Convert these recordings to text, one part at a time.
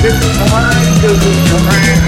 This mind is a command.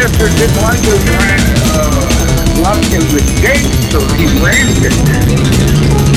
Bastard didn't like it ran, uh, the gate, so he ran it.